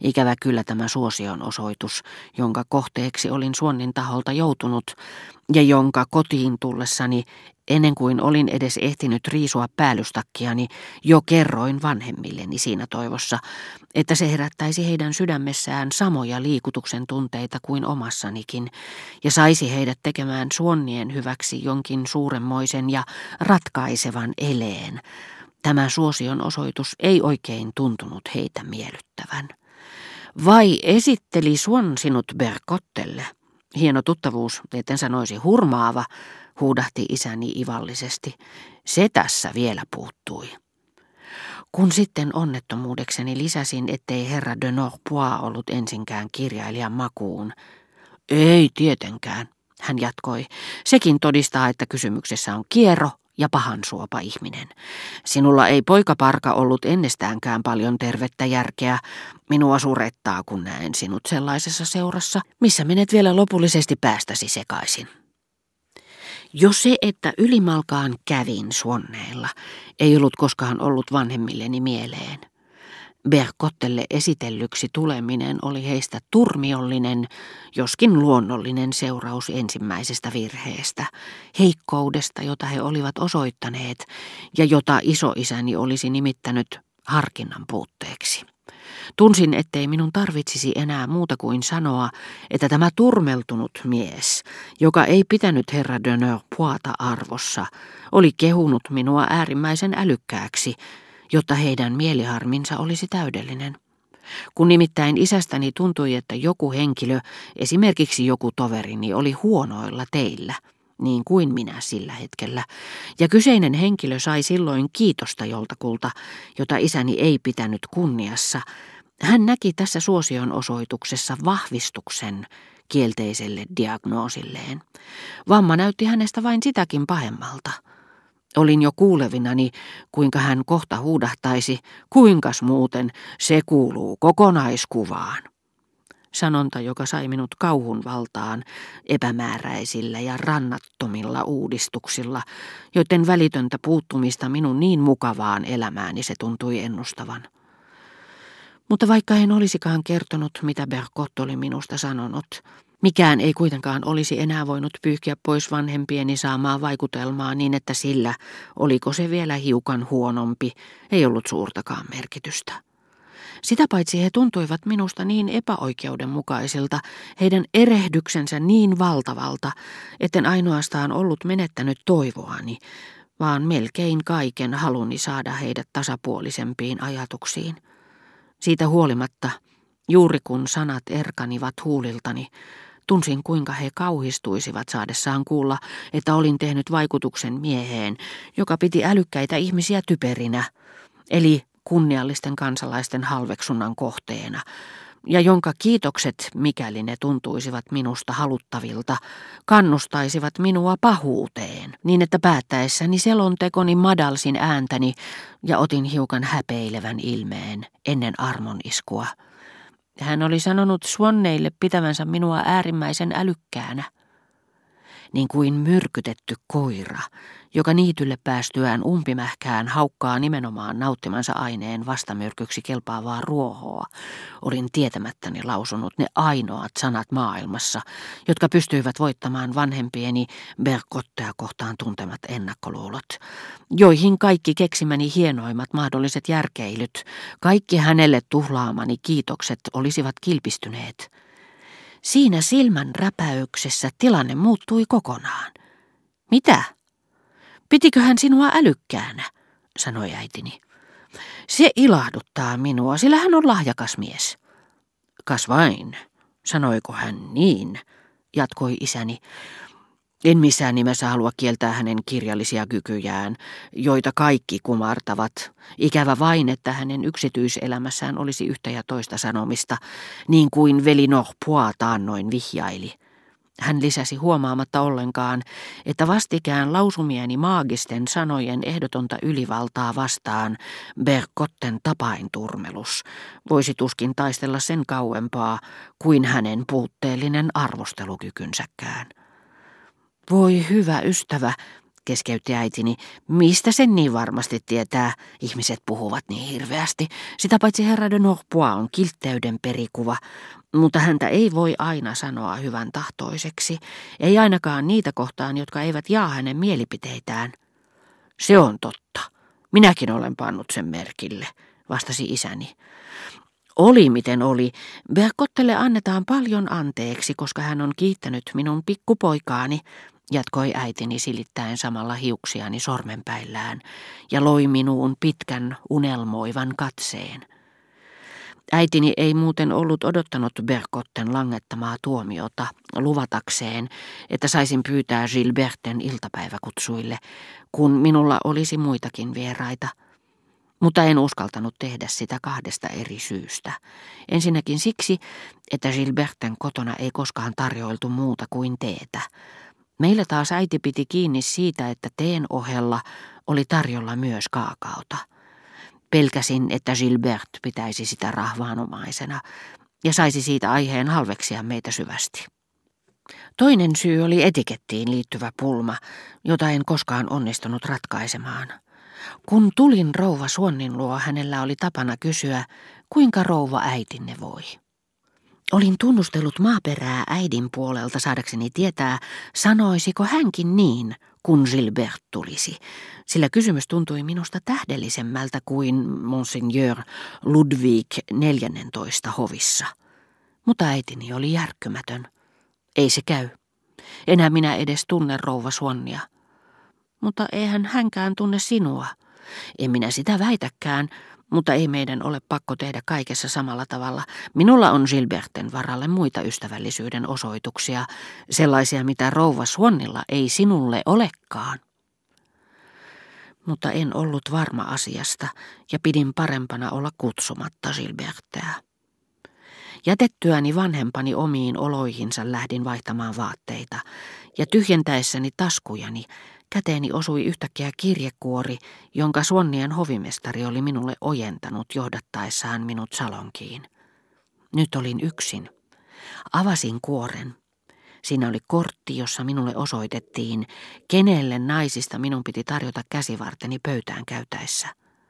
Ikävä kyllä tämä suosion osoitus, jonka kohteeksi olin Suonnin taholta joutunut ja jonka kotiin tullessani, ennen kuin olin edes ehtinyt riisua päällystakkiani, jo kerroin vanhemmilleni siinä toivossa, että se herättäisi heidän sydämessään samoja liikutuksen tunteita kuin omassanikin ja saisi heidät tekemään Suonnien hyväksi jonkin suuremmoisen ja ratkaisevan eleen. Tämä suosion osoitus ei oikein tuntunut heitä miellyttävän. Vai esitteli Suon sinut Berkottelle? Hieno tuttavuus, etten sanoisi hurmaava, huudahti isäni ivallisesti. Se tässä vielä puuttui. Kun sitten onnettomuudekseni lisäsin, ettei herra de Norpois ollut ensinkään kirjailijan makuun. Ei tietenkään, hän jatkoi. Sekin todistaa, että kysymyksessä on kiero ja pahansuopa ihminen. Sinulla ei poikaparka ollut ennestäänkään paljon tervettä järkeä. Minua surettaa, kun näen sinut sellaisessa seurassa, missä menet vielä lopullisesti päästäsi sekaisin. Jo se, että ylimalkaan kävin suonneilla, ei ollut koskaan ollut vanhemmilleni mieleen. Berkottelle esitellyksi tuleminen oli heistä turmiollinen, joskin luonnollinen seuraus ensimmäisestä virheestä, heikkoudesta, jota he olivat osoittaneet ja jota isoisäni olisi nimittänyt harkinnan puutteeksi. Tunsin, ettei minun tarvitsisi enää muuta kuin sanoa, että tämä turmeltunut mies, joka ei pitänyt herra Dönör puata arvossa, oli kehunut minua äärimmäisen älykkääksi, jotta heidän mieliharminsa olisi täydellinen. Kun nimittäin isästäni tuntui, että joku henkilö, esimerkiksi joku toverini, oli huonoilla teillä, niin kuin minä sillä hetkellä, ja kyseinen henkilö sai silloin kiitosta joltakulta, jota isäni ei pitänyt kunniassa, hän näki tässä suosion osoituksessa vahvistuksen kielteiselle diagnoosilleen. Vamma näytti hänestä vain sitäkin pahemmalta. Olin jo kuulevinani, kuinka hän kohta huudahtaisi, kuinkas muuten se kuuluu kokonaiskuvaan. Sanonta, joka sai minut kauhun valtaan epämääräisillä ja rannattomilla uudistuksilla, joiden välitöntä puuttumista minun niin mukavaan elämääni se tuntui ennustavan. Mutta vaikka en olisikaan kertonut, mitä Berkot oli minusta sanonut, mikään ei kuitenkaan olisi enää voinut pyyhkiä pois vanhempieni saamaa vaikutelmaa niin, että sillä, oliko se vielä hiukan huonompi, ei ollut suurtakaan merkitystä. Sitä paitsi he tuntuivat minusta niin epäoikeudenmukaisilta, heidän erehdyksensä niin valtavalta, etten ainoastaan ollut menettänyt toivoani, vaan melkein kaiken haluni saada heidät tasapuolisempiin ajatuksiin. Siitä huolimatta, juuri kun sanat erkanivat huuliltani, tunsin kuinka he kauhistuisivat saadessaan kuulla, että olin tehnyt vaikutuksen mieheen, joka piti älykkäitä ihmisiä typerinä, eli kunniallisten kansalaisten halveksunnan kohteena, ja jonka kiitokset, mikäli ne tuntuisivat minusta haluttavilta, kannustaisivat minua pahuuteen, niin että päättäessäni selontekoni madalsin ääntäni ja otin hiukan häpeilevän ilmeen ennen armon iskua. Hän oli sanonut Swanneille pitävänsä minua äärimmäisen älykkäänä niin kuin myrkytetty koira, joka niitylle päästyään umpimähkään haukkaa nimenomaan nauttimansa aineen vastamyrkyksi kelpaavaa ruohoa, olin tietämättäni lausunut ne ainoat sanat maailmassa, jotka pystyivät voittamaan vanhempieni Berkottea kohtaan tuntemat ennakkoluulot, joihin kaikki keksimäni hienoimmat mahdolliset järkeilyt, kaikki hänelle tuhlaamani kiitokset olisivat kilpistyneet. Siinä silmän räpäyksessä tilanne muuttui kokonaan. Mitä? Pitikö hän sinua älykkäänä, sanoi äitini. Se ilahduttaa minua, sillä hän on lahjakas mies. Kas vain, sanoiko hän niin, jatkoi isäni. En missään nimessä halua kieltää hänen kirjallisia kykyjään, joita kaikki kumartavat. Ikävä vain, että hänen yksityiselämässään olisi yhtä ja toista sanomista, niin kuin veli Norpois taannoin vihjaili. Hän lisäsi huomaamatta ollenkaan, että vastikään lausumieni maagisten sanojen ehdotonta ylivaltaa vastaan Berkotten tapainturmelus voisi tuskin taistella sen kauempaa kuin hänen puutteellinen arvostelukykynsäkään. Voi hyvä ystävä, keskeytti äitini. Mistä sen niin varmasti tietää? Ihmiset puhuvat niin hirveästi. Sitä paitsi herra de Norpois on kiltteyden perikuva, mutta häntä ei voi aina sanoa hyvän tahtoiseksi. Ei ainakaan niitä kohtaan, jotka eivät jaa hänen mielipiteitään. Se on totta. Minäkin olen pannut sen merkille, vastasi isäni. Oli miten oli, Berkottelle annetaan paljon anteeksi, koska hän on kiittänyt minun pikkupoikaani, jatkoi äitini silittäen samalla hiuksiani sormenpäillään ja loi minuun pitkän unelmoivan katseen. Äitini ei muuten ollut odottanut Berkotten langettamaa tuomiota luvatakseen, että saisin pyytää Gilberten iltapäiväkutsuille, kun minulla olisi muitakin vieraita – mutta en uskaltanut tehdä sitä kahdesta eri syystä. Ensinnäkin siksi, että Gilberten kotona ei koskaan tarjoiltu muuta kuin teetä. Meillä taas äiti piti kiinni siitä, että teen ohella oli tarjolla myös kaakaota. Pelkäsin, että Gilbert pitäisi sitä rahvaanomaisena ja saisi siitä aiheen halveksia meitä syvästi. Toinen syy oli etikettiin liittyvä pulma, jota en koskaan onnistunut ratkaisemaan – kun tulin rouva Suonnin luo, hänellä oli tapana kysyä, kuinka rouva äitinne voi. Olin tunnustellut maaperää äidin puolelta saadakseni tietää, sanoisiko hänkin niin, kun Gilbert tulisi, sillä kysymys tuntui minusta tähdellisemmältä kuin Monseigneur Ludwig 14 hovissa. Mutta äitini oli järkkymätön. Ei se käy. Enää minä edes tunne rouva Suonnia. Mutta eihän hänkään tunne sinua. En minä sitä väitäkään, mutta ei meidän ole pakko tehdä kaikessa samalla tavalla. Minulla on Gilberten varalle muita ystävällisyyden osoituksia, sellaisia mitä rouva Suonnilla ei sinulle olekaan. Mutta en ollut varma asiasta ja pidin parempana olla kutsumatta Gilbertteä. Jätettyäni vanhempani omiin oloihinsa lähdin vaihtamaan vaatteita ja tyhjentäessäni taskujani Käteeni osui yhtäkkiä kirjekuori, jonka Suonnien hovimestari oli minulle ojentanut johdattaessaan minut salonkiin. Nyt olin yksin. Avasin kuoren. Siinä oli kortti, jossa minulle osoitettiin, kenelle naisista minun piti tarjota käsivarteni pöytään käytäessä.